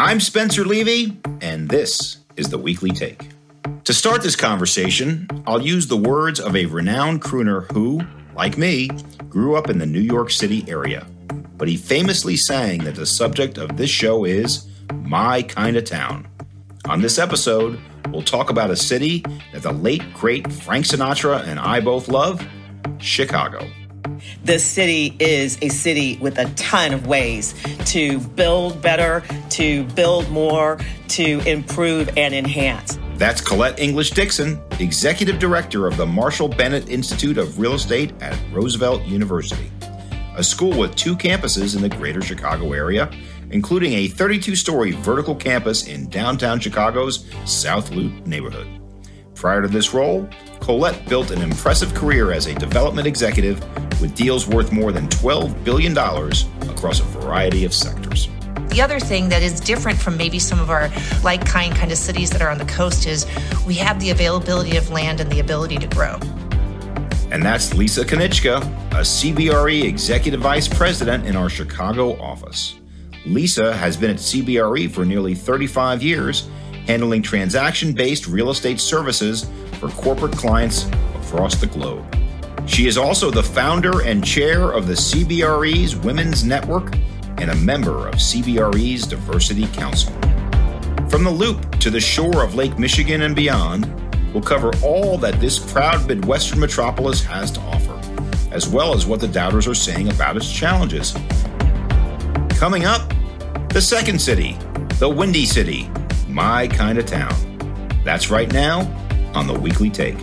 I'm Spencer Levy, and this is the Weekly Take. To start this conversation, I'll use the words of a renowned crooner who, like me, grew up in the New York City area. But he famously sang that the subject of this show is My Kinda Town. On this episode, we'll talk about a city that the late, great Frank Sinatra and I both love Chicago. This city is a city with a ton of ways to build better, to build more, to improve and enhance. That's Colette English Dixon, Executive Director of the Marshall Bennett Institute of Real Estate at Roosevelt University, a school with two campuses in the greater Chicago area, including a 32 story vertical campus in downtown Chicago's South Loop neighborhood. Prior to this role, Colette built an impressive career as a development executive with deals worth more than $12 billion across a variety of sectors. The other thing that is different from maybe some of our like kind kind of cities that are on the coast is we have the availability of land and the ability to grow. And that's Lisa Konieczka, a CBRE Executive Vice President in our Chicago office. Lisa has been at CBRE for nearly 35 years, handling transaction based real estate services for corporate clients across the globe. She is also the founder and chair of the CBRE's Women's Network and a member of CBRE's Diversity Council. From the Loop to the shore of Lake Michigan and beyond, we'll cover all that this proud Midwestern metropolis has to offer, as well as what the doubters are saying about its challenges. Coming up, the second city, the Windy City, my kind of town. That's right now on the Weekly Take.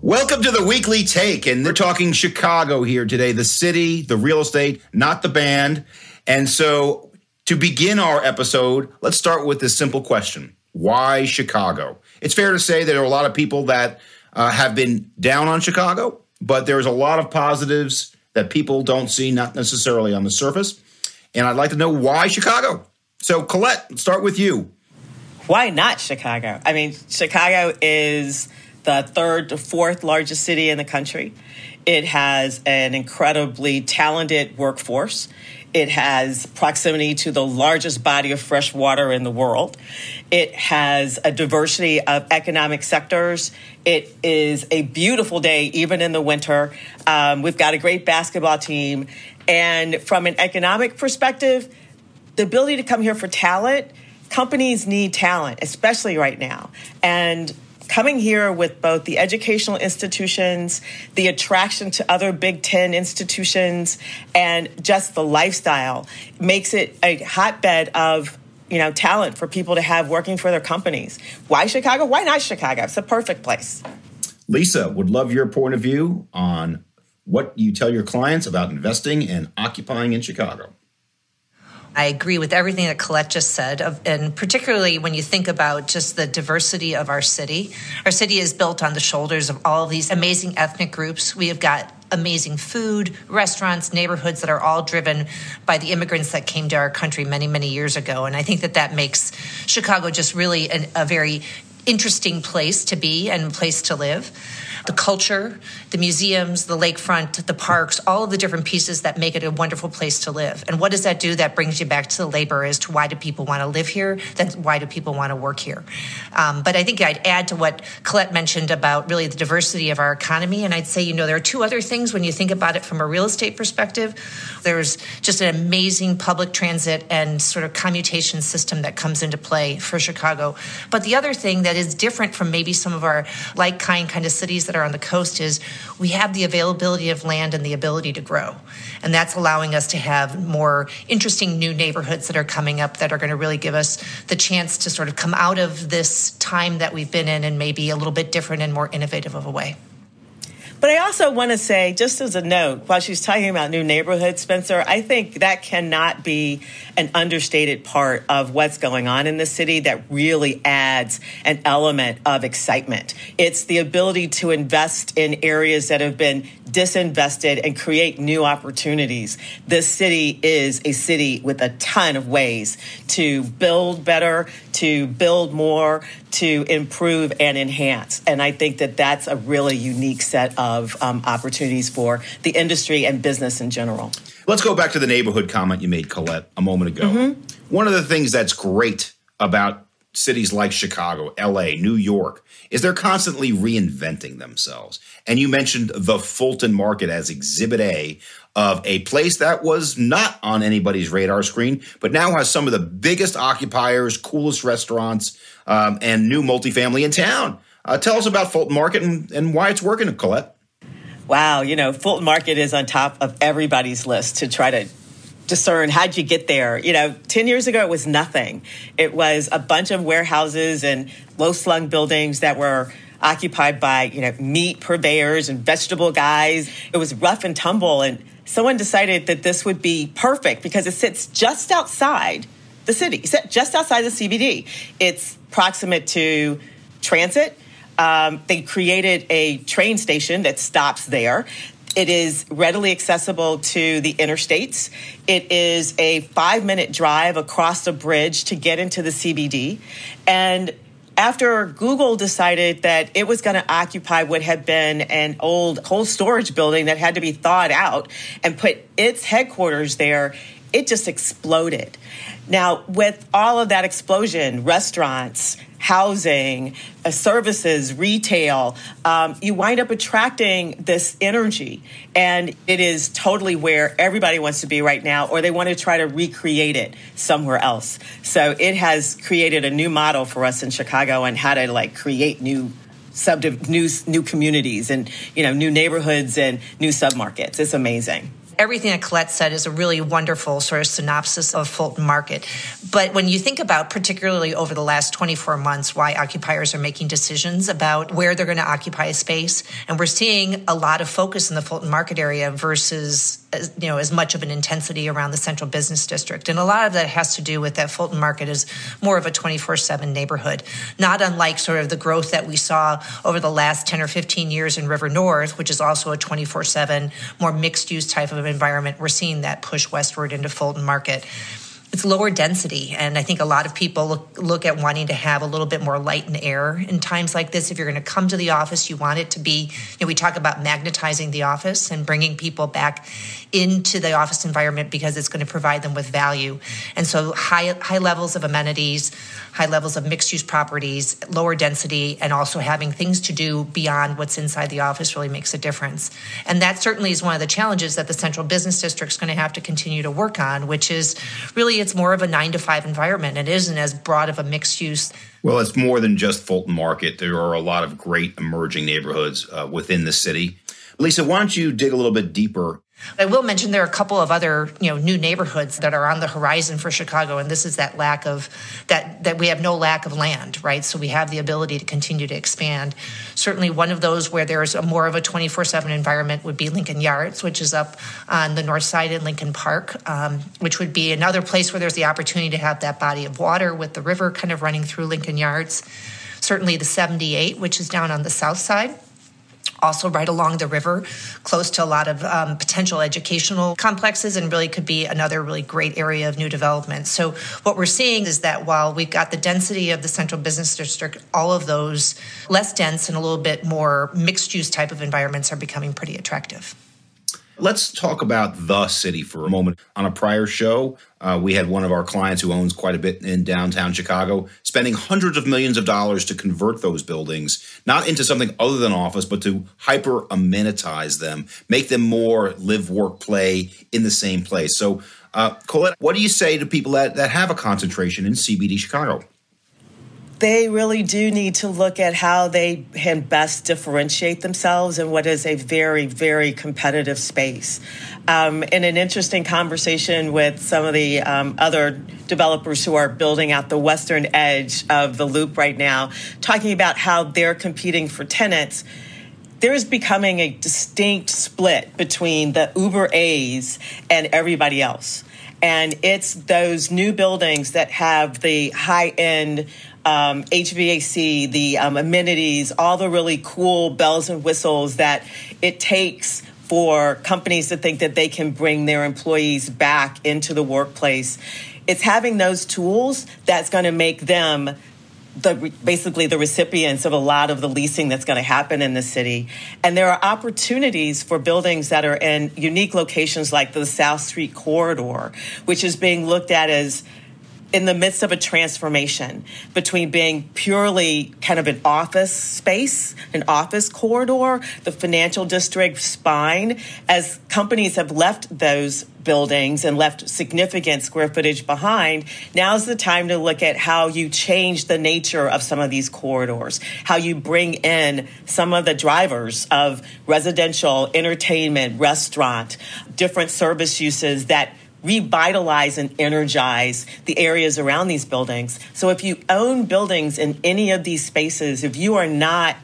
Welcome to the weekly take, and we're talking Chicago here today, the city, the real estate, not the band. And so, to begin our episode, let's start with this simple question Why Chicago? It's fair to say there are a lot of people that uh, have been down on Chicago, but there's a lot of positives that people don't see, not necessarily on the surface. And I'd like to know why Chicago. So, Colette, start with you. Why not Chicago? I mean, Chicago is the third to fourth largest city in the country. It has an incredibly talented workforce. It has proximity to the largest body of fresh water in the world. It has a diversity of economic sectors. It is a beautiful day, even in the winter. Um, we've got a great basketball team. And from an economic perspective, the ability to come here for talent, companies need talent, especially right now. And coming here with both the educational institutions, the attraction to other Big Ten institutions, and just the lifestyle makes it a hotbed of you know talent for people to have working for their companies. Why Chicago? Why not Chicago? It's a perfect place. Lisa, would love your point of view on what you tell your clients about investing and occupying in Chicago. I agree with everything that Colette just said, and particularly when you think about just the diversity of our city. Our city is built on the shoulders of all of these amazing ethnic groups. We have got amazing food, restaurants, neighborhoods that are all driven by the immigrants that came to our country many, many years ago. And I think that that makes Chicago just really an, a very interesting place to be and place to live the culture, the museums, the lakefront, the parks, all of the different pieces that make it a wonderful place to live. And what does that do? That brings you back to the labor as to why do people want to live here? Then why do people want to work here? Um, but I think I'd add to what Colette mentioned about really the diversity of our economy. And I'd say, you know, there are two other things when you think about it from a real estate perspective. There's just an amazing public transit and sort of commutation system that comes into play for Chicago. But the other thing that is different from maybe some of our like kind kind of cities that are on the coast is we have the availability of land and the ability to grow. And that's allowing us to have more interesting new neighborhoods that are coming up that are going to really give us the chance to sort of come out of this time that we've been in and maybe a little bit different and more innovative of a way. But I also want to say, just as a note, while she's talking about new neighborhoods, Spencer, I think that cannot be an understated part of what's going on in the city that really adds an element of excitement. It's the ability to invest in areas that have been disinvested and create new opportunities. This city is a city with a ton of ways to build better, to build more, to improve and enhance. And I think that that's a really unique set of of um, opportunities for the industry and business in general. Let's go back to the neighborhood comment you made, Colette, a moment ago. Mm-hmm. One of the things that's great about cities like Chicago, LA, New York, is they're constantly reinventing themselves. And you mentioned the Fulton Market as exhibit A of a place that was not on anybody's radar screen, but now has some of the biggest occupiers, coolest restaurants, um, and new multifamily in town. Uh, tell us about Fulton Market and, and why it's working, Colette. Wow, you know, Fulton Market is on top of everybody's list to try to discern how'd you get there. You know, 10 years ago, it was nothing. It was a bunch of warehouses and low slung buildings that were occupied by, you know, meat purveyors and vegetable guys. It was rough and tumble. And someone decided that this would be perfect because it sits just outside the city, just outside the CBD. It's proximate to transit. Um, they created a train station that stops there. It is readily accessible to the interstates. It is a five minute drive across the bridge to get into the CBD. And after Google decided that it was going to occupy what had been an old cold storage building that had to be thawed out and put its headquarters there, it just exploded. Now, with all of that explosion, restaurants, housing, uh, services, retail, um, you wind up attracting this energy. And it is totally where everybody wants to be right now, or they want to try to recreate it somewhere else. So it has created a new model for us in Chicago on how to like create new sub new new communities and you know new neighborhoods and new submarkets. It's amazing everything that Colette said is a really wonderful sort of synopsis of Fulton Market. But when you think about, particularly over the last 24 months, why occupiers are making decisions about where they're going to occupy a space, and we're seeing a lot of focus in the Fulton Market area versus you know as much of an intensity around the central business district and a lot of that has to do with that fulton market is more of a 24-7 neighborhood not unlike sort of the growth that we saw over the last 10 or 15 years in river north which is also a 24-7 more mixed use type of environment we're seeing that push westward into fulton market. It's lower density and i think a lot of people look, look at wanting to have a little bit more light and air in times like this. If you're going to come to the office you want it to be you know we talk about magnetizing the office and bringing people back into the office environment because it's going to provide them with value and so high high levels of amenities high levels of mixed use properties lower density and also having things to do beyond what's inside the office really makes a difference and that certainly is one of the challenges that the central business district is going to have to continue to work on which is really it's more of a nine to five environment. It isn't as broad of a mixed use. Well, it's more than just Fulton Market. There are a lot of great emerging neighborhoods uh, within the city. Lisa, why don't you dig a little bit deeper I will mention there are a couple of other, you know, new neighborhoods that are on the horizon for Chicago, and this is that lack of that that we have no lack of land, right? So we have the ability to continue to expand. Certainly, one of those where there's a more of a 24/7 environment would be Lincoln Yards, which is up on the north side in Lincoln Park, um, which would be another place where there's the opportunity to have that body of water with the river kind of running through Lincoln Yards. Certainly, the 78, which is down on the south side also right along the river, close to a lot of um, potential educational complexes, and really could be another really great area of new development. So, what we're seeing is that while we've got the density of the central business district, all of those less dense and a little bit more mixed use type of environments are becoming pretty attractive. Let's talk about the city for a moment. On a prior show, uh, we had one of our clients who owns quite a bit in downtown Chicago spending hundreds of millions of dollars to convert those buildings not into something other than office, but to hyper amenitize them, make them more live, work, play in the same place. So, uh, Colette, what do you say to people that, that have a concentration in CBD Chicago? They really do need to look at how they can best differentiate themselves in what is a very, very competitive space. Um, in an interesting conversation with some of the um, other developers who are building out the western edge of the loop right now, talking about how they're competing for tenants there is becoming a distinct split between the Uber A's and everybody else. And it's those new buildings that have the high end um, HVAC, the um, amenities, all the really cool bells and whistles that it takes for companies to think that they can bring their employees back into the workplace. It's having those tools that's going to make them the basically the recipients of a lot of the leasing that's going to happen in the city and there are opportunities for buildings that are in unique locations like the south street corridor which is being looked at as in the midst of a transformation between being purely kind of an office space, an office corridor, the financial district spine, as companies have left those buildings and left significant square footage behind, now's the time to look at how you change the nature of some of these corridors, how you bring in some of the drivers of residential, entertainment, restaurant, different service uses that revitalize and energize the areas around these buildings. So if you own buildings in any of these spaces, if you are not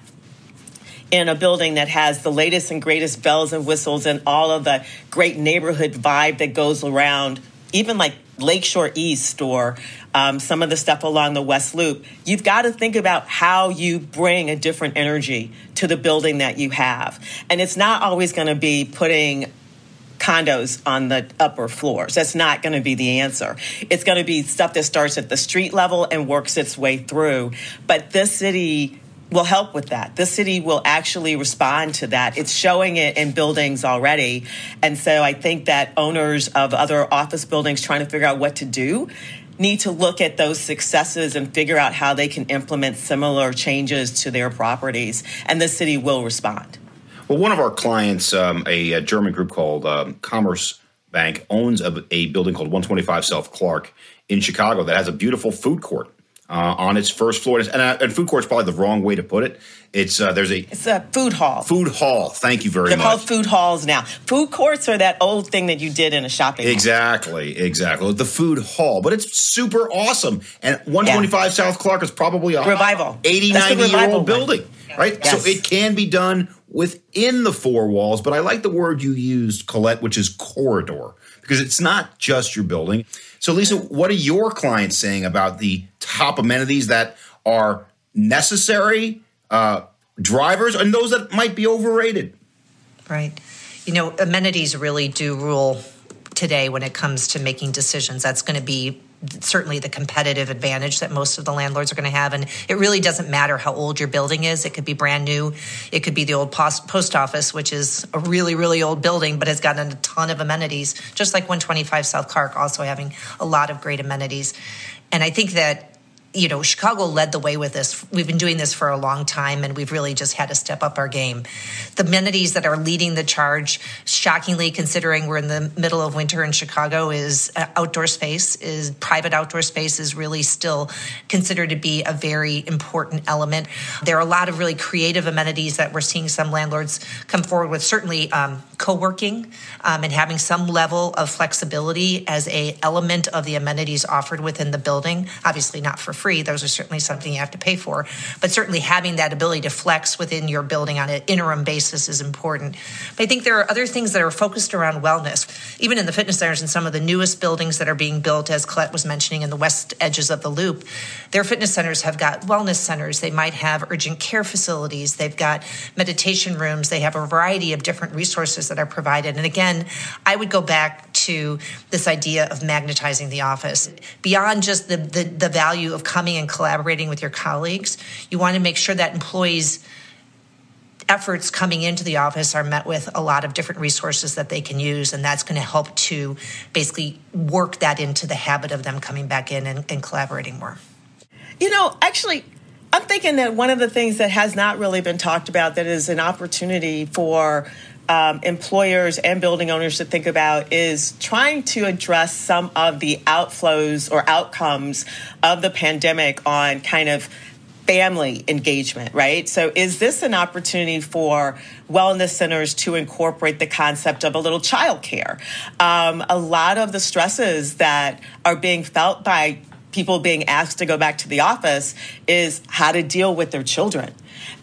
in a building that has the latest and greatest bells and whistles and all of the great neighborhood vibe that goes around, even like Lakeshore East or um, some of the stuff along the West Loop, you've got to think about how you bring a different energy to the building that you have. And it's not always going to be putting condos on the upper floors. That's not going to be the answer. It's going to be stuff that starts at the street level and works its way through. But this city will help with that. This city will actually respond to that. It's showing it in buildings already. And so I think that owners of other office buildings trying to figure out what to do need to look at those successes and figure out how they can implement similar changes to their properties. And the city will respond. Well, one of our clients, um, a, a, German group called um, Commerce Bank, owns a, a, building called 125 South Clark in Chicago that has a beautiful food court uh, on its first floor. And, uh, and food court is probably the wrong way to put it. It's uh, there's a it's a food hall. Food hall. Thank you very They're much. They're called food halls now. Food courts are that old thing that you did in a shopping. Exactly, exactly. The food hall, but it's super awesome. And 125 yeah. South Clark is probably a revival, 80, 90 year old building, right? Yes. So it can be done within the four walls, but I like the word you used, Colette, which is corridor, because it's not just your building. So, Lisa, what are your clients saying about the top amenities that are necessary, uh, drivers, and those that might be overrated? Right. You know, amenities really do rule today when it comes to making decisions. That's going to be certainly the competitive advantage that most of the landlords are going to have. And it really doesn't matter how old your building is. It could be brand new. It could be the old post, post office, which is a really, really old building, but has gotten a ton of amenities, just like 125 South Clark, also having a lot of great amenities. And I think that you know, Chicago led the way with this. We've been doing this for a long time, and we've really just had to step up our game. The amenities that are leading the charge, shockingly, considering we're in the middle of winter in Chicago, is uh, outdoor space. Is private outdoor space is really still considered to be a very important element. There are a lot of really creative amenities that we're seeing some landlords come forward with. Certainly, um, co-working um, and having some level of flexibility as a element of the amenities offered within the building. Obviously, not for free. Those are certainly something you have to pay for. But certainly having that ability to flex within your building on an interim basis is important. But I think there are other things that are focused around wellness. Even in the fitness centers and some of the newest buildings that are being built, as Colette was mentioning, in the west edges of the loop, their fitness centers have got wellness centers. They might have urgent care facilities. They've got meditation rooms. They have a variety of different resources that are provided. And again, I would go back to this idea of magnetizing the office beyond just the, the, the value of coming and collaborating with your colleagues. You want to make sure that employees efforts coming into the office are met with a lot of different resources that they can use, and that's going to help to basically work that into the habit of them coming back in and, and collaborating more. You know, actually, I'm thinking that one of the things that has not really been talked about that is an opportunity for um, employers and building owners to think about is trying to address some of the outflows or outcomes of the pandemic on kind of family engagement, right? So, is this an opportunity for wellness centers to incorporate the concept of a little childcare? Um, a lot of the stresses that are being felt by people being asked to go back to the office is how to deal with their children.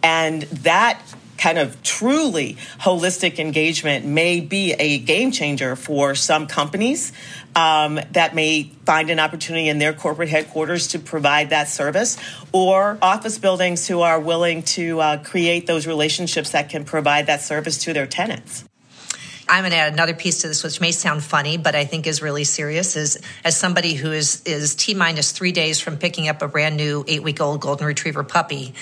And that kind of truly holistic engagement may be a game changer for some companies um, that may find an opportunity in their corporate headquarters to provide that service, or office buildings who are willing to uh, create those relationships that can provide that service to their tenants. I'm going to add another piece to this, which may sound funny, but I think is really serious. Is as somebody who is is t minus three days from picking up a brand new eight week old golden retriever puppy,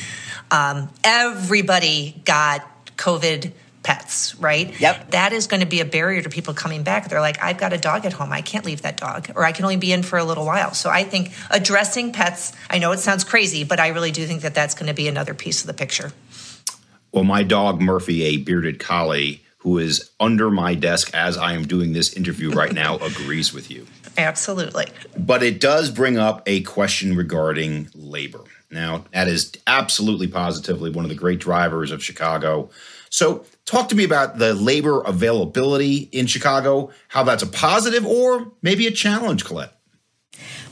um, everybody got COVID pets, right? Yep. That is going to be a barrier to people coming back. They're like, I've got a dog at home. I can't leave that dog, or I can only be in for a little while. So I think addressing pets, I know it sounds crazy, but I really do think that that's going to be another piece of the picture. Well, my dog Murphy, a bearded collie, who is under my desk as I am doing this interview right now, agrees with you. Absolutely. But it does bring up a question regarding labor. Now, that is absolutely positively one of the great drivers of Chicago. So, talk to me about the labor availability in Chicago, how that's a positive or maybe a challenge, Colette.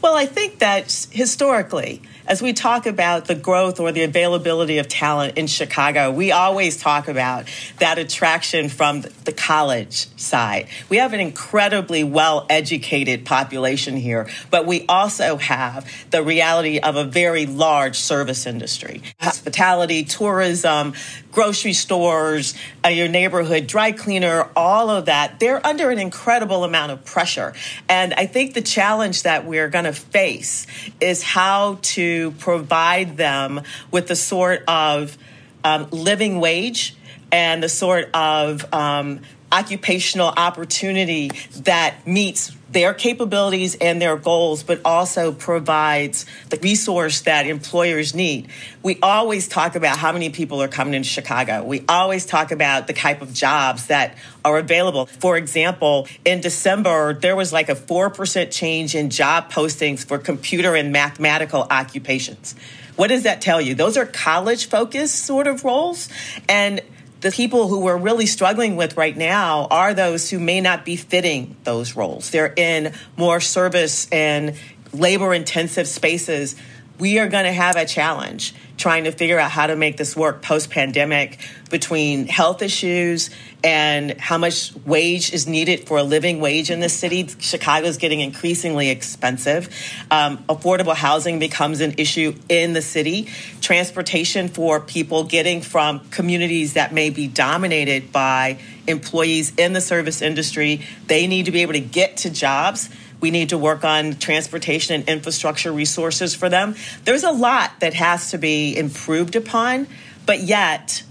Well, I think that historically, as we talk about the growth or the availability of talent in Chicago, we always talk about that attraction from the college side. We have an incredibly well educated population here, but we also have the reality of a very large service industry hospitality, tourism, grocery stores, uh, your neighborhood dry cleaner, all of that. They're under an incredible amount of pressure. And I think the challenge that we're going to face is how to provide them with the sort of um, living wage and the sort of um, occupational opportunity that meets their capabilities and their goals, but also provides the resource that employers need. We always talk about how many people are coming into Chicago. We always talk about the type of jobs that are available. For example, in December, there was like a 4% change in job postings for computer and mathematical occupations. What does that tell you? Those are college focused sort of roles. And the people who we're really struggling with right now are those who may not be fitting those roles. They're in more service and labor intensive spaces. We are going to have a challenge trying to figure out how to make this work post pandemic between health issues and how much wage is needed for a living wage in the city. Chicago is getting increasingly expensive. Um, affordable housing becomes an issue in the city. Transportation for people getting from communities that may be dominated by employees in the service industry, they need to be able to get to jobs. We need to work on transportation and infrastructure resources for them. There's a lot that has to be improved upon, but yet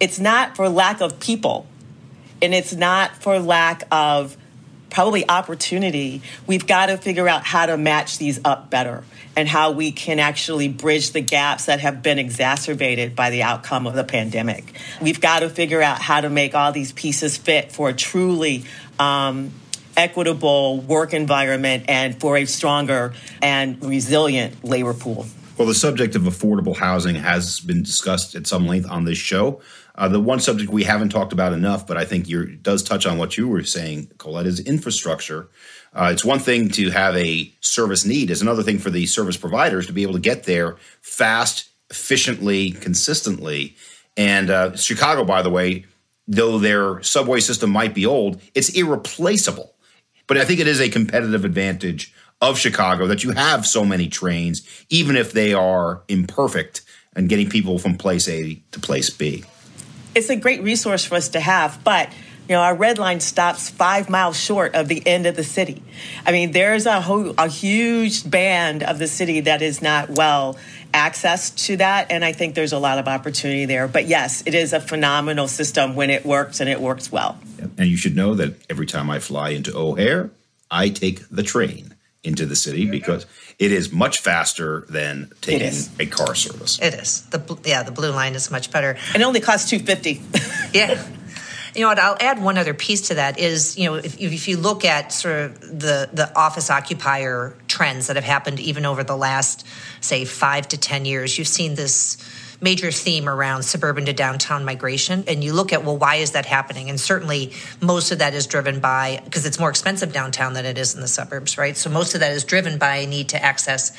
it's not for lack of people and it's not for lack of probably opportunity. We've got to figure out how to match these up better and how we can actually bridge the gaps that have been exacerbated by the outcome of the pandemic. We've got to figure out how to make all these pieces fit for a truly um, equitable work environment and for a stronger and resilient labor pool. Well, the subject of affordable housing has been discussed at some length on this show. Uh, the one subject we haven't talked about enough, but I think it does touch on what you were saying, Colette, is infrastructure. Uh, it's one thing to have a service need; it's another thing for the service providers to be able to get there fast, efficiently, consistently. And uh, Chicago, by the way, though their subway system might be old, it's irreplaceable. But I think it is a competitive advantage of Chicago that you have so many trains, even if they are imperfect and getting people from place A to place B it's a great resource for us to have, but you know, our red line stops five miles short of the end of the city. I mean, there's a, a huge band of the city that is not well access to that, and I think there's a lot of opportunity there. But yes, it is a phenomenal system when it works and it works well. And you should know that every time I fly into O'Hare, I take the train into the city because it is much faster than taking a car service. It is. The yeah, the blue line is much better. And it only costs 250. yeah. You know what? I'll add one other piece to that is you know if, if you look at sort of the the office occupier trends that have happened even over the last say five to ten years, you've seen this major theme around suburban to downtown migration. And you look at, well, why is that happening? And certainly most of that is driven by, because it's more expensive downtown than it is in the suburbs, right? So most of that is driven by a need to access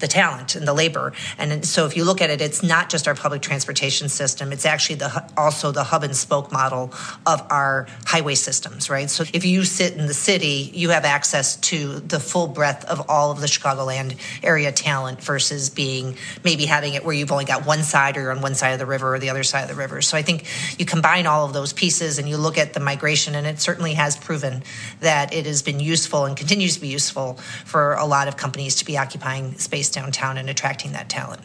the talent and the labor. And so if you look at it, it's not just our public transportation system, it's actually the also the hub and spoke model of our highway systems, right? So if you sit in the city, you have access to the full breadth of all of the Chicagoland area talent versus being maybe having it where you've only got one side or you're on one side of the river or the other side of the river. So I think you combine all of those pieces and you look at the migration, and it certainly has proven that it has been useful and continues to be useful for a lot of companies to be occupying space downtown and attracting that talent.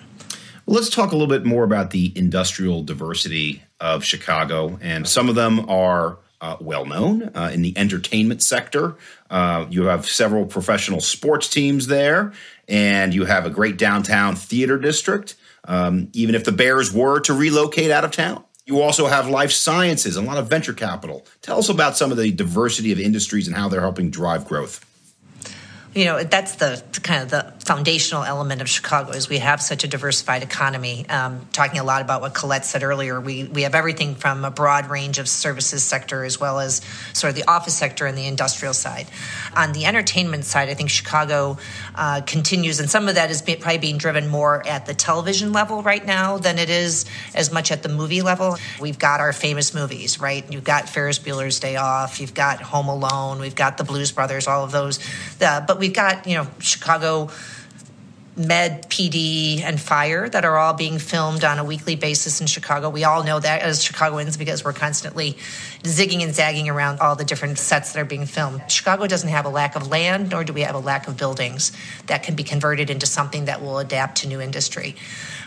Well, let's talk a little bit more about the industrial diversity of Chicago. And some of them are uh, well known uh, in the entertainment sector. Uh, you have several professional sports teams there, and you have a great downtown theater district. Um, even if the Bears were to relocate out of town, you also have life sciences a lot of venture capital. Tell us about some of the diversity of industries and how they're helping drive growth you know that's the kind of the foundational element of Chicago is we have such a diversified economy. Um, talking a lot about what Colette said earlier, we we have everything from a broad range of services sector as well as sort of the office sector and the industrial side. On the entertainment side, I think Chicago uh, continues, and some of that is probably being driven more at the television level right now than it is as much at the movie level. We've got our famous movies, right? You've got Ferris Bueller's Day Off, you've got Home Alone, we've got the Blues Brothers, all of those. Uh, but we've got you know Chicago med pd and fire that are all being filmed on a weekly basis in chicago. We all know that as chicagoans because we're constantly zigging and zagging around all the different sets that are being filmed. Chicago doesn't have a lack of land nor do we have a lack of buildings that can be converted into something that will adapt to new industry.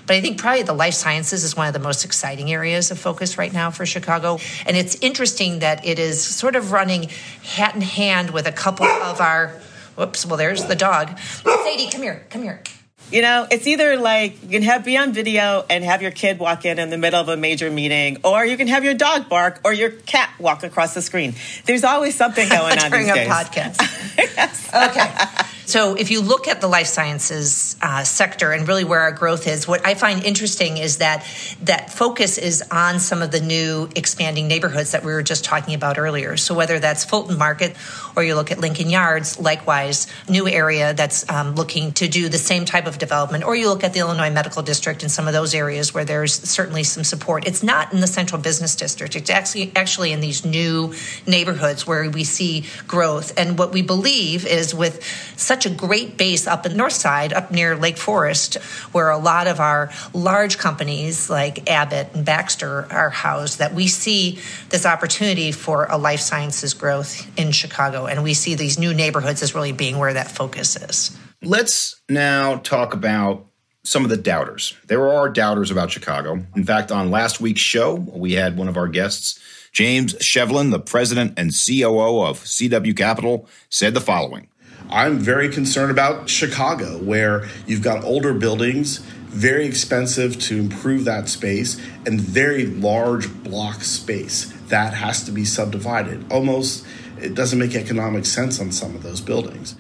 But I think probably the life sciences is one of the most exciting areas of focus right now for Chicago. And it's interesting that it is sort of running hat in hand with a couple of our Whoops. Well, there's the dog. Sadie, come here. Come here. You know, it's either like you can have be on video and have your kid walk in in the middle of a major meeting, or you can have your dog bark or your cat walk across the screen. There's always something going on during a days. podcast. yes. Okay. So, if you look at the life sciences uh, sector and really where our growth is, what I find interesting is that that focus is on some of the new expanding neighborhoods that we were just talking about earlier. So, whether that's Fulton Market or you look at Lincoln Yards, likewise, new area that's um, looking to do the same type of development, or you look at the Illinois Medical District and some of those areas where there's certainly some support. It's not in the central business district. It's actually actually in these new neighborhoods where we see growth. And what we believe is with such a great base up in the north side, up near Lake Forest, where a lot of our large companies like Abbott and Baxter are housed, that we see this opportunity for a life sciences growth in Chicago. And we see these new neighborhoods as really being where that focus is. Let's now talk about some of the doubters. There are doubters about Chicago. In fact, on last week's show, we had one of our guests, James Shevlin, the president and COO of CW Capital, said the following I'm very concerned about Chicago, where you've got older buildings, very expensive to improve that space, and very large block space that has to be subdivided. Almost, it doesn't make economic sense on some of those buildings.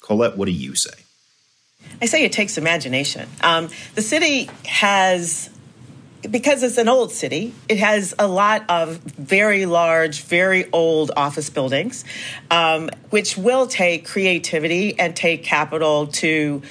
Colette, what do you say? I say it takes imagination. Um, the city has because it's an old city, it has a lot of very large, very old office buildings, um, which will take creativity and take capital to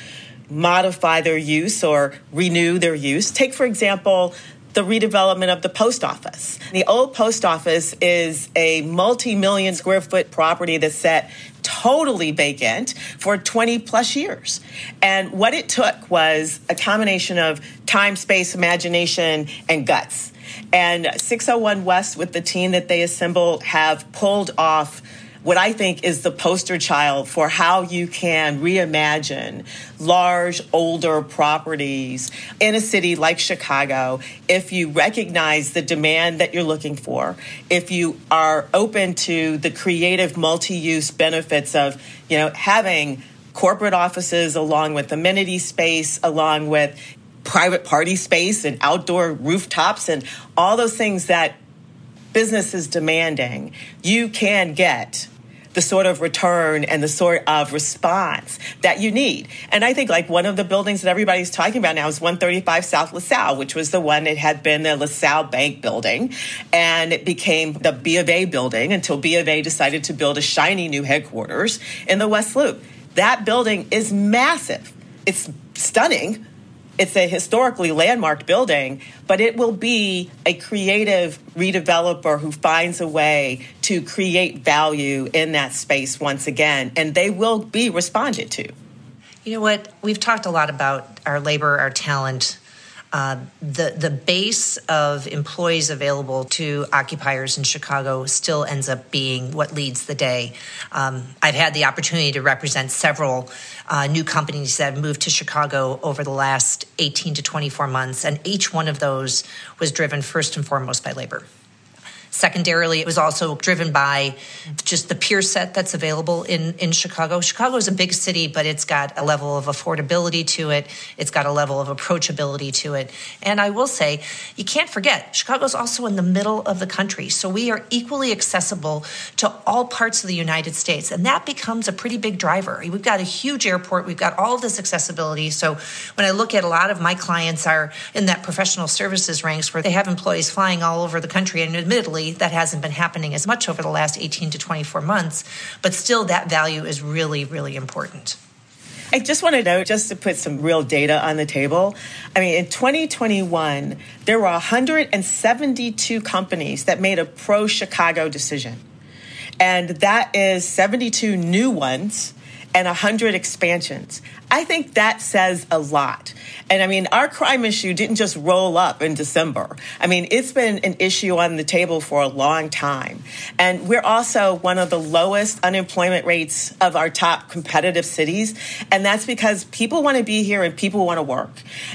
modify their use or renew their use. Take, for example, the redevelopment of the post office. The old post office is a multi million square foot property that's set totally vacant for 20 plus years. And what it took was a combination of time, space, imagination, and guts. And 601 West, with the team that they assembled, have pulled off what I think is the poster child for how you can reimagine large, older properties in a city like Chicago. If you recognize the demand that you're looking for, if you are open to the creative multi use benefits of, you know, having corporate offices along with amenity space, along with private party space and outdoor rooftops and all those things that business is demanding, you can get the sort of return and the sort of response that you need. And I think like one of the buildings that everybody's talking about now is 135 South LaSalle, which was the one that had been the LaSalle Bank building. And it became the B of A building until B of A decided to build a shiny new headquarters in the West Loop. That building is massive. It's stunning it's a historically landmarked building, but it will be a creative redeveloper who finds a way to create value in that space once again, and they will be responded to. You know what? We've talked a lot about our labor, our talent, uh, the the base of employees available to occupiers in Chicago still ends up being what leads the day. Um, I've had the opportunity to represent several uh, new companies that have moved to Chicago over the last 18 to 24 months, and each one of those was driven first and foremost by labor. Secondarily, it was also driven by just the peer set that's available in, in Chicago. Chicago is a big city, but it's got a level of affordability to it. It's got a level of approachability to it. And I will say, you can't forget, Chicago's also in the middle of the country. So we are equally accessible to all parts of the United States. And that becomes a pretty big driver. We've got a huge airport. We've got all this accessibility. So when I look at a lot of my clients are in that professional services ranks where they have employees flying all over the country and admittedly that hasn't been happening as much over the last 18 to 24 months, but still that value is really, really important. I just want to know, just to put some real data on the table. I mean, in 2021, there were 172 companies that made a pro Chicago decision. And that is 72 new ones and 100 expansions. I think that says a lot. And I mean, our crime issue didn't just roll up in December. I mean, it's been an issue on the table for a long time. And we're also one of the lowest unemployment rates of our top competitive cities. And that's because people want to be here and people want to work.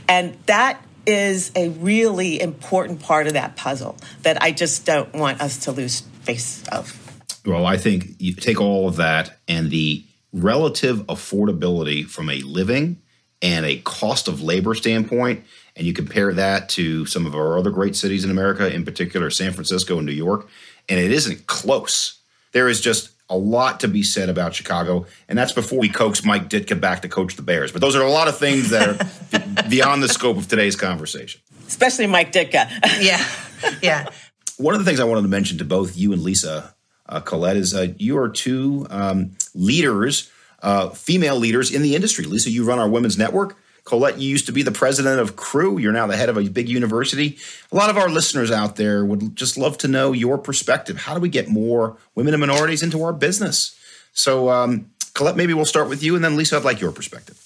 And that is a really important part of that puzzle that I just don't want us to lose face of. Well, I think you take all of that and the relative affordability from a living and a cost of labor standpoint, and you compare that to some of our other great cities in America, in particular San Francisco and New York, and it isn't close. There is just a lot to be said about Chicago, and that's before we coax Mike Ditka back to coach the Bears. But those are a lot of things that are beyond the scope of today's conversation. Especially Mike Ditka. yeah, yeah. One of the things I wanted to mention to both you and Lisa uh, Colette, is uh, you are two um, leaders, uh, female leaders in the industry. Lisa, you run our women's network. Colette, you used to be the president of Crew. You're now the head of a big university. A lot of our listeners out there would just love to know your perspective. How do we get more women and minorities into our business? So, um, Colette, maybe we'll start with you, and then Lisa, I'd like your perspective.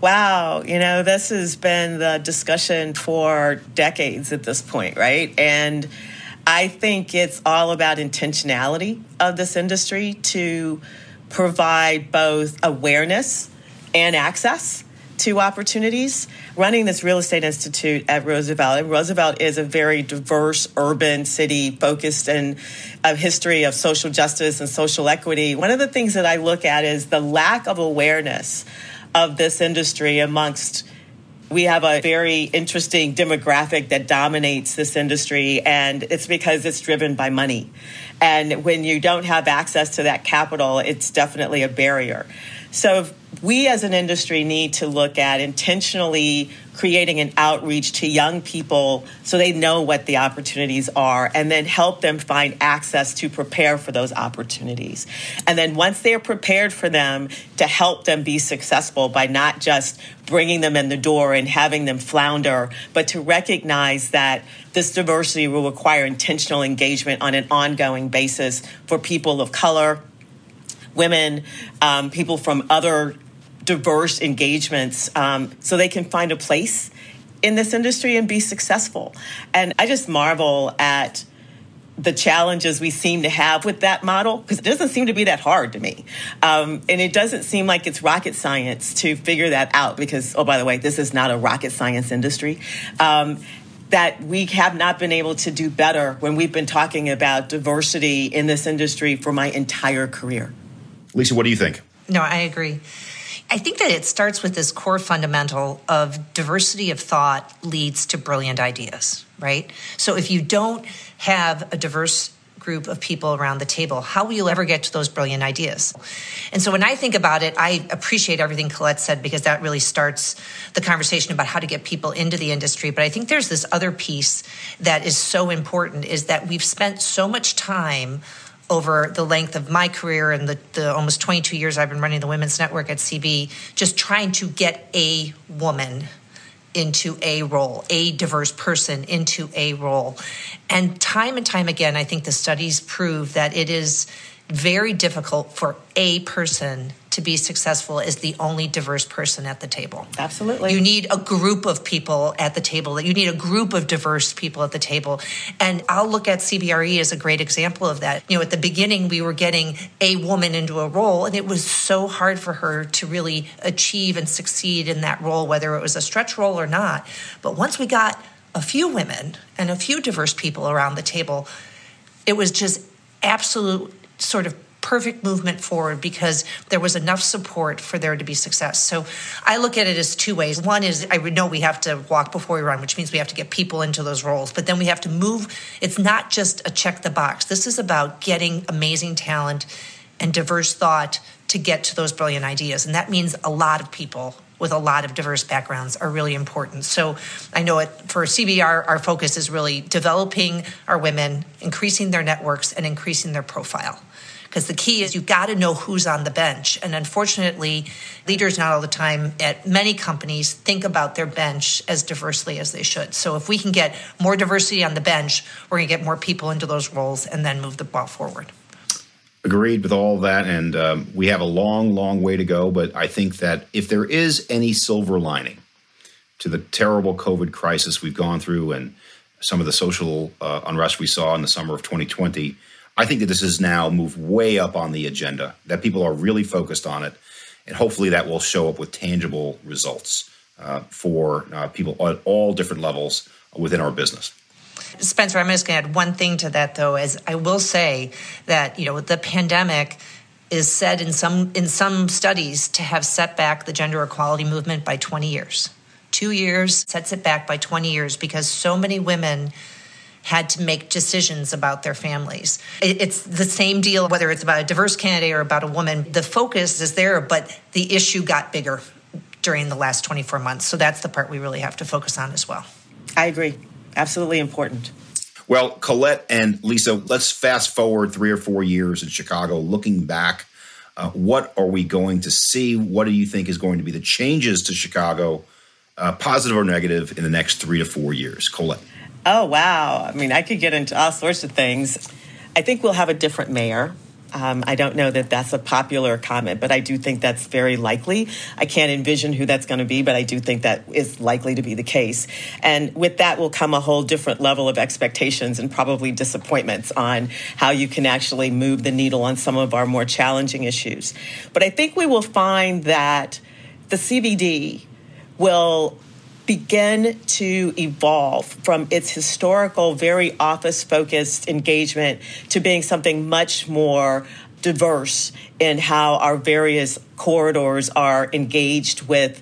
Wow, you know, this has been the discussion for decades at this point, right? And I think it's all about intentionality of this industry to provide both awareness and access to opportunities. Running this real estate institute at Roosevelt, and Roosevelt is a very diverse urban city focused in a history of social justice and social equity. One of the things that I look at is the lack of awareness of this industry amongst we have a very interesting demographic that dominates this industry, and it's because it's driven by money. And when you don't have access to that capital, it's definitely a barrier. So we as an industry need to look at intentionally creating an outreach to young people so they know what the opportunities are and then help them find access to prepare for those opportunities. And then once they're prepared for them, to help them be successful by not just bringing them in the door and having them flounder, but to recognize that this diversity will require intentional engagement on an ongoing basis for people of color women, um, people from other diverse engagements, um, so they can find a place in this industry and be successful. And I just marvel at the challenges we seem to have with that model because it doesn't seem to be that hard to me. Um, and it doesn't seem like it's rocket science to figure that out because, oh, by the way, this is not a rocket science industry. Um, that we have not been able to do better when we've been talking about diversity in this industry for my entire career. Lisa, what do you think? No, I agree. I think that it starts with this core fundamental of diversity of thought leads to brilliant ideas, right? So if you don't have a diverse group of people around the table, how will you ever get to those brilliant ideas? And so when I think about it, I appreciate everything Colette said because that really starts the conversation about how to get people into the industry. But I think there's this other piece that is so important is that we've spent so much time over the length of my career and the, the almost 22 years I've been running the Women's Network at CB, just trying to get a woman into a role, a diverse person into a role. And time and time again, I think the studies prove that it is very difficult for a person to be successful is the only diverse person at the table. Absolutely. You need a group of people at the table. You need a group of diverse people at the table. And I'll look at CBRE as a great example of that. You know, at the beginning, we were getting a woman into a role, and it was so hard for her to really achieve and succeed in that role, whether it was a stretch role or not. But once we got a few women and a few diverse people around the table, it was just absolute sort of perfect movement forward because there was enough support for there to be success. So I look at it as two ways. One is I know we have to walk before we run, which means we have to get people into those roles, but then we have to move. It's not just a check the box. This is about getting amazing talent and diverse thought to get to those brilliant ideas. And that means a lot of people with a lot of diverse backgrounds are really important. So I know it for CBR, our focus is really developing our women, increasing their networks, and increasing their profile because the key is you've got to know who's on the bench. And unfortunately, leaders not all the time at many companies think about their bench as diversely as they should. So if we can get more diversity on the bench, we're going to get more people into those roles and then move the ball forward. Agreed with all that. And um, we have a long, long way to go. But I think that if there is any silver lining to the terrible COVID crisis we've gone through and some of the social uh, unrest we saw in the summer of 2020, I think that this has now moved way up on the agenda, that people are really focused on it. And hopefully that will show up with tangible results uh, for uh, people at all different levels within our business. Spencer, I'm just going to add one thing to that, though, as I will say that, you know, the pandemic is said in some in some studies to have set back the gender equality movement by 20 years. Two years sets it back by 20 years because so many women had to make decisions about their families. It's the same deal, whether it's about a diverse candidate or about a woman. The focus is there, but the issue got bigger during the last 24 months. So that's the part we really have to focus on as well. I agree. Absolutely important. Well, Collete and Lisa, let's fast forward three or four years in Chicago, looking back. Uh, what are we going to see? What do you think is going to be the changes to Chicago, uh, positive or negative, in the next three to four years? Collete. Oh, wow. I mean, I could get into all sorts of things. I think we'll have a different mayor. Um, I don't know that that's a popular comment, but I do think that's very likely. I can't envision who that's going to be, but I do think that is likely to be the case. And with that will come a whole different level of expectations and probably disappointments on how you can actually move the needle on some of our more challenging issues. But I think we will find that the CBD will begin to evolve from its historical, very office focused engagement to being something much more diverse in how our various corridors are engaged with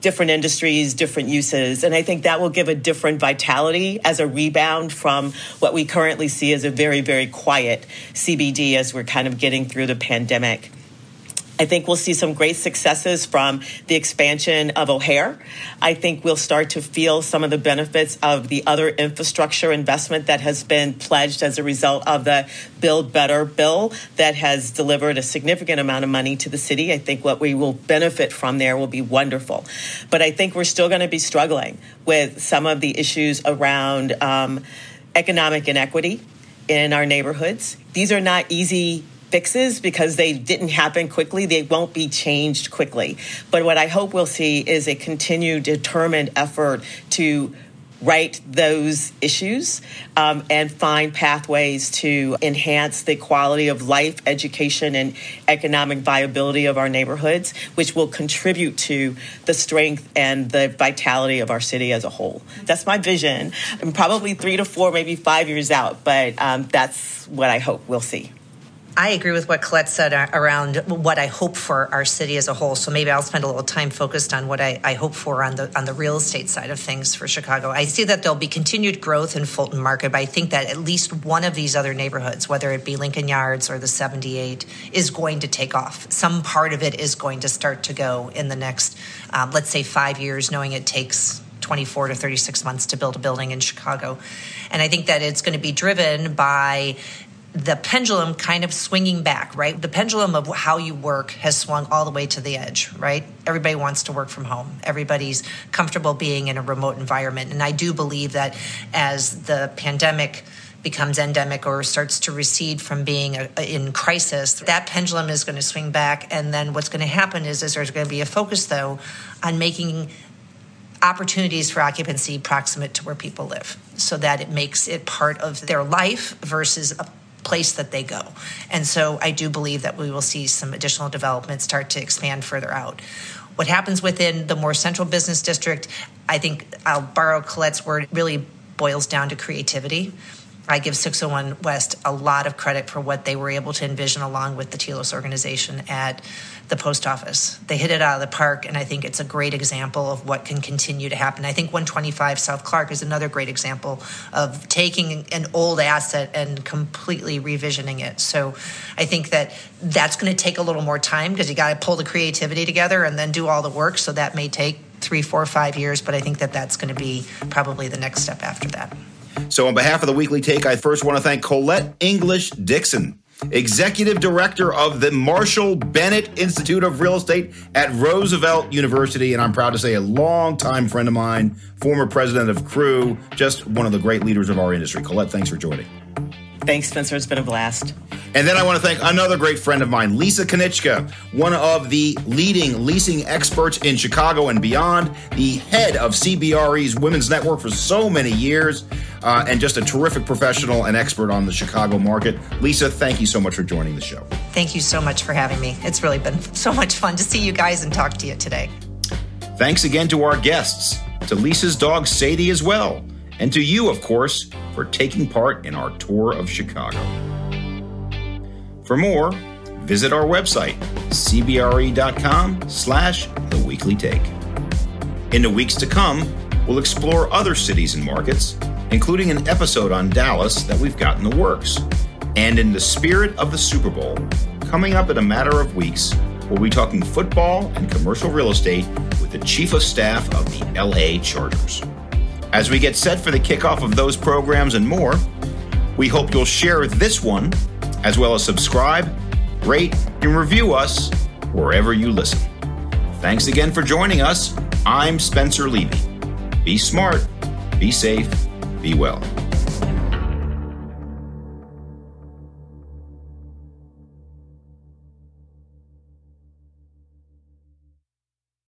different industries, different uses. And I think that will give a different vitality as a rebound from what we currently see as a very, very quiet CBD as we're kind of getting through the pandemic. I think we'll see some great successes from the expansion of O'Hare. I think we'll start to feel some of the benefits of the other infrastructure investment that has been pledged as a result of the Build Better bill that has delivered a significant amount of money to the city. I think what we will benefit from there will be wonderful. But I think we're still going to be struggling with some of the issues around um, economic inequity in our neighborhoods. These are not easy fixes because they didn't happen quickly. They won't be changed quickly. But what I hope we'll see is a continued determined effort to right those issues um, and find pathways to enhance the quality of life, education, and economic viability of our neighborhoods, which will contribute to the strength and the vitality of our city as a whole. That's my vision. I'm probably three to four, maybe five years out, but um, that's what I hope we'll see. I agree with what Collete said around what I hope for our city as a whole. So maybe I'll spend a little time focused on what I, I, hope for on the on the real estate side of things for Chicago. I see that there'll be continued growth in Fulton Market, but I think that at least one of these other neighborhoods, whether it be Lincoln Yards or the 78, is going to take off. Some part of it is going to start to go in the next, um, let's say, five years, knowing it takes 24 to 36 months to build a building in Chicago. And I think that it's going to be driven by the pendulum kind of swinging back, right? The pendulum of how you work has swung all the way to the edge, right? Everybody wants to work from home. Everybody's comfortable being in a remote environment. And I do believe that as the pandemic becomes endemic or starts to recede from being a, a, in crisis, that pendulum is going to swing back. And then what's going to happen is, is there's going to be a focus, though, on making opportunities for occupancy proximate to where people live so that it makes it part of their life versus a place that they go. And so I do believe that we will see some additional development start to expand further out. What happens within the more central business district, I think I'll borrow Collete's word, really boils down to creativity. I give 601 West a lot of credit for what they were able to envision along with the Telos organization at the post office. They hit it out of the park, and I think it's a great example of what can continue to happen. I think 125 South Clark is another great example of taking an old asset and completely revisioning it. So I think that that's going to take a little more time because you got to pull the creativity together and then do all the work. So that may take three, four, five years, but I think that that's going to be probably the next step after that. So, on behalf of the Weekly Take, I first want to thank Collete English Dixon, Executive Director of the Marshall Bennett Institute of Real Estate at Roosevelt University. And I'm proud to say a longtime friend of mine, former president of CREW, just one of the great leaders of our industry. Colette, thanks for joining. Thanks, Spencer. It's been a blast. And then I want to thank another great friend of mine, Lisa Konieczka, one of the leading leasing experts in Chicago and beyond, the head of CBRE's Women's Network for so many years, uh, and just a terrific professional and expert on the Chicago market. Lisa, thank you so much for joining the show. Thank you so much for having me. It's really been so much fun to see you guys and talk to you today. Thanks again to our guests, to Lisa's dog Sadie as well, and to you, of course, for taking part in our tour of Chicago. For more, visit our website, cbre.com slash the weekly take. In the weeks to come, we'll explore other cities and markets, including an episode on Dallas that we've got in the works. And in the spirit of the Super Bowl, coming up in a matter of weeks, we'll be talking football and commercial real estate with the Chief of Staff of the LA Chargers. As we get set for the kickoff of those programs and more, we hope you'll share this one as well as subscribe, rate, and review us wherever you listen. Thanks again for joining us. I'm Spencer Levy. Be smart, be safe, be well.